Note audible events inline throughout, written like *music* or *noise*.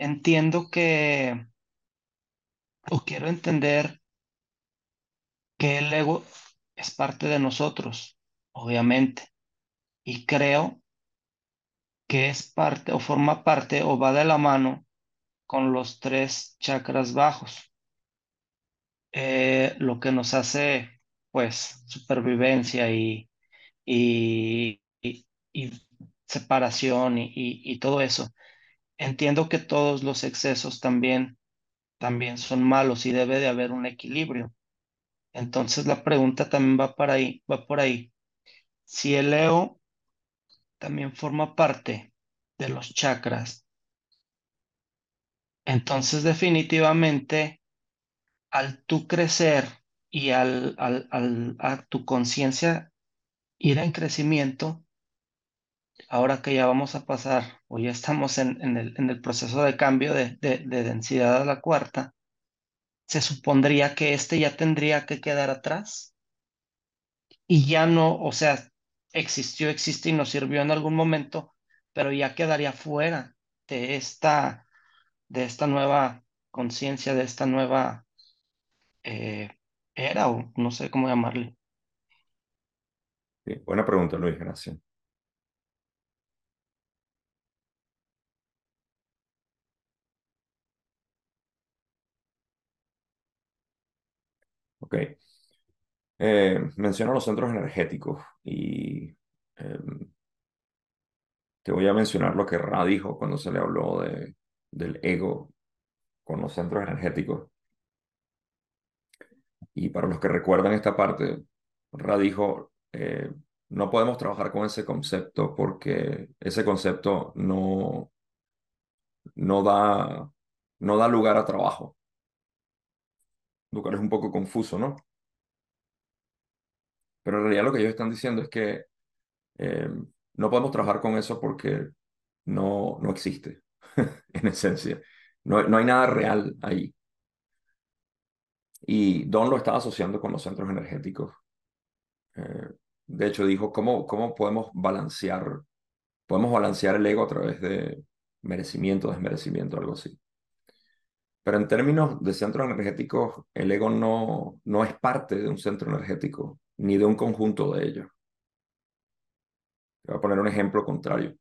entiendo que, o quiero entender que el ego es parte de nosotros, obviamente, y creo que es parte o forma parte o va de la mano con los tres chakras bajos, eh, lo que nos hace, pues, supervivencia y, y, y, separación y, y, todo eso. Entiendo que todos los excesos también, también son malos y debe de haber un equilibrio. Entonces la pregunta también va para ahí, va por ahí. Si el Leo también forma parte de los chakras, entonces definitivamente al tú crecer y al, al, al a tu conciencia ir en crecimiento, ahora que ya vamos a pasar o ya estamos en, en, el, en el, proceso de cambio de, de, de densidad a la cuarta, se supondría que este ya tendría que quedar atrás y ya no, o sea, existió, existe y nos sirvió en algún momento, pero ya quedaría fuera de esta, de esta nueva conciencia, de esta nueva eh, era, o no sé cómo llamarle. Sí, buena pregunta, Luis, gracias. Ok. Eh, menciono los centros energéticos y eh, te voy a mencionar lo que Ra dijo cuando se le habló de, del ego con los centros energéticos. Y para los que recuerdan esta parte, Ra dijo, eh, no podemos trabajar con ese concepto porque ese concepto no, no, da, no da lugar a trabajo. Cual es un poco confuso, ¿no? Pero en realidad lo que ellos están diciendo es que eh, no podemos trabajar con eso porque no, no existe, *laughs* en esencia. No, no hay nada real ahí. Y Don lo estaba asociando con los centros energéticos. Eh, de hecho, dijo, ¿cómo, ¿cómo podemos balancear? Podemos balancear el ego a través de merecimiento, desmerecimiento, algo así. Pero en términos de centros energéticos, el ego no, no es parte de un centro energético ni de un conjunto de ellos. Voy a poner un ejemplo contrario.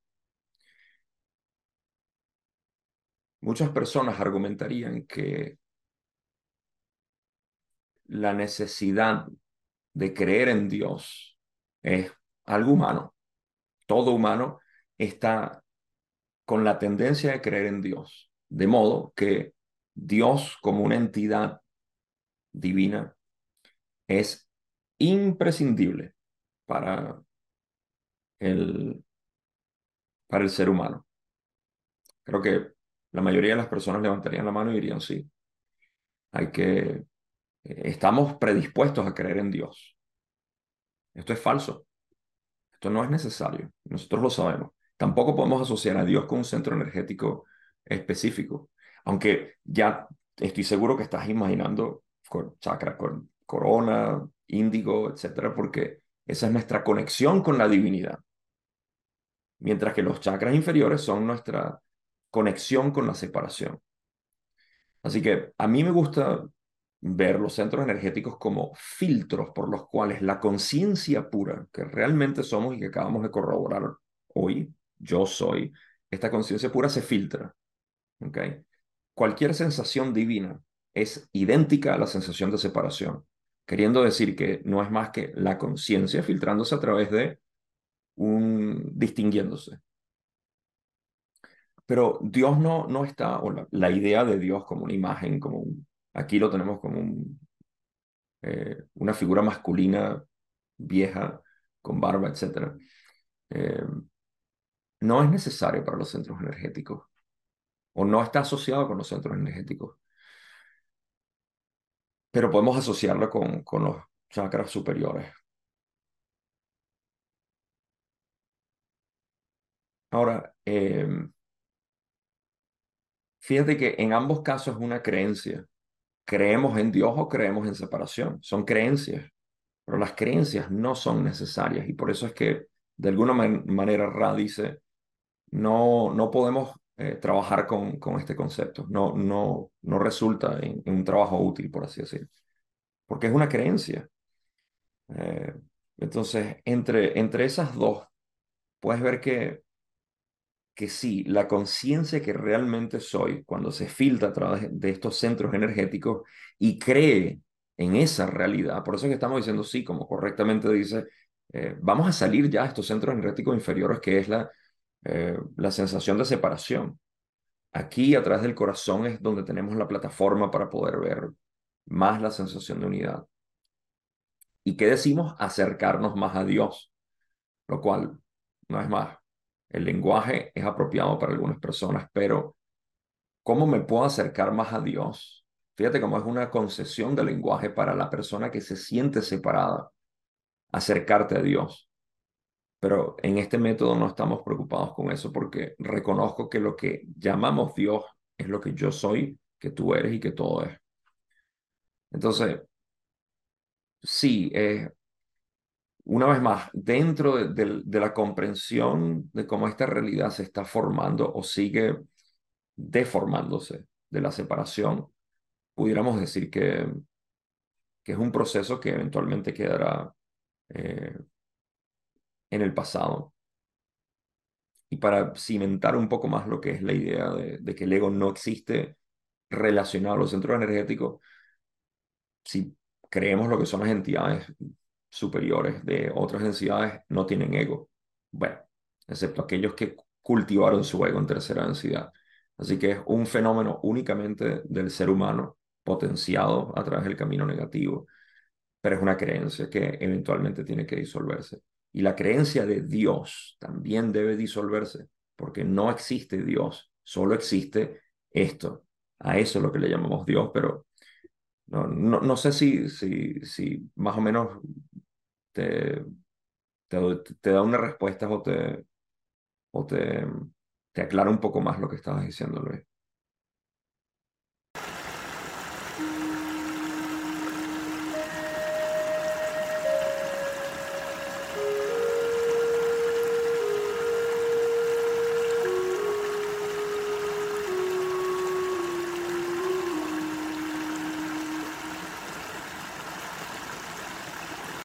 Muchas personas argumentarían que la necesidad de creer en Dios es algo humano. Todo humano está con la tendencia de creer en Dios. De modo que Dios como una entidad divina es imprescindible para el, para el ser humano. Creo que la mayoría de las personas levantarían la mano y dirían sí. Hay que, eh, estamos predispuestos a creer en Dios. Esto es falso. Esto no es necesario. Nosotros lo sabemos. Tampoco podemos asociar a Dios con un centro energético específico. Aunque ya estoy seguro que estás imaginando con chakra, con corona, índigo, etcétera, porque esa es nuestra conexión con la divinidad. Mientras que los chakras inferiores son nuestra conexión con la separación. Así que a mí me gusta ver los centros energéticos como filtros por los cuales la conciencia pura que realmente somos y que acabamos de corroborar hoy, yo soy, esta conciencia pura se filtra. ¿okay? Cualquier sensación divina es idéntica a la sensación de separación queriendo decir que no es más que la conciencia filtrándose a través de un distinguiéndose. Pero Dios no, no está, o la, idea de Dios como una imagen, como aquí lo tenemos como un, eh, una figura masculina vieja, con barba, etc. Eh, no es necesario para los centros energéticos, o no está asociado con los centros energéticos pero podemos asociarlo con, con los chakras superiores. Ahora, em, fíjate que en ambos casos es una creencia. Creemos en Dios o creemos en separación. Son creencias, pero las creencias no son necesarias y por eso es que de alguna manera Ra dice, no, no podemos eh, trabajar con, con este concepto. No, no, no resulta en, un trabajo útil, por así decirlo, porque es una creencia. Eh, entonces, entre, entre esas dos, puedes ver que, que sí, la conciencia que realmente soy, cuando se filtra a través de estos centros energéticos y cree en esa realidad, por eso es que estamos diciendo sí, como correctamente dice, eh, vamos a salir ya de estos centros energéticos inferiores, que es la, eh, la sensación de separación. Aquí, a través del corazón, es donde tenemos la plataforma para poder ver más la sensación de unidad. ¿Y qué decimos? Acercarnos más a Dios, lo cual, no es más, el lenguaje es apropiado para algunas personas, pero ¿cómo me puedo acercar más a Dios? Fíjate cómo es una concesión del lenguaje para la persona que se siente separada, acercarte a Dios. Pero en este método no estamos preocupados con eso porque reconozco que lo que llamamos Dios es lo que yo soy, que tú eres y que todo es. Entonces, sí, eh, una vez más, dentro de, la comprensión de cómo esta realidad se está formando o sigue deformándose de la separación, pudiéramos decir que, que es un proceso que eventualmente quedará eh, en el pasado. Y para cimentar un poco más lo que es la idea de, que el ego no existe relacionado a los centros energéticos, si creemos lo que son las entidades superiores de otras densidades, no tienen ego. Bueno, excepto aquellos que cultivaron su ego en tercera densidad. Así que es un fenómeno únicamente del ser humano potenciado a través del camino negativo, pero es una creencia que eventualmente tiene que disolverse. Y la creencia de Dios también debe disolverse, porque no existe Dios, solo existe esto. A eso es lo que le llamamos Dios, pero no, no, no sé si, si, si más o menos te, te, da una respuesta o te, o te, te aclara un poco más lo que estabas diciendo, Luis.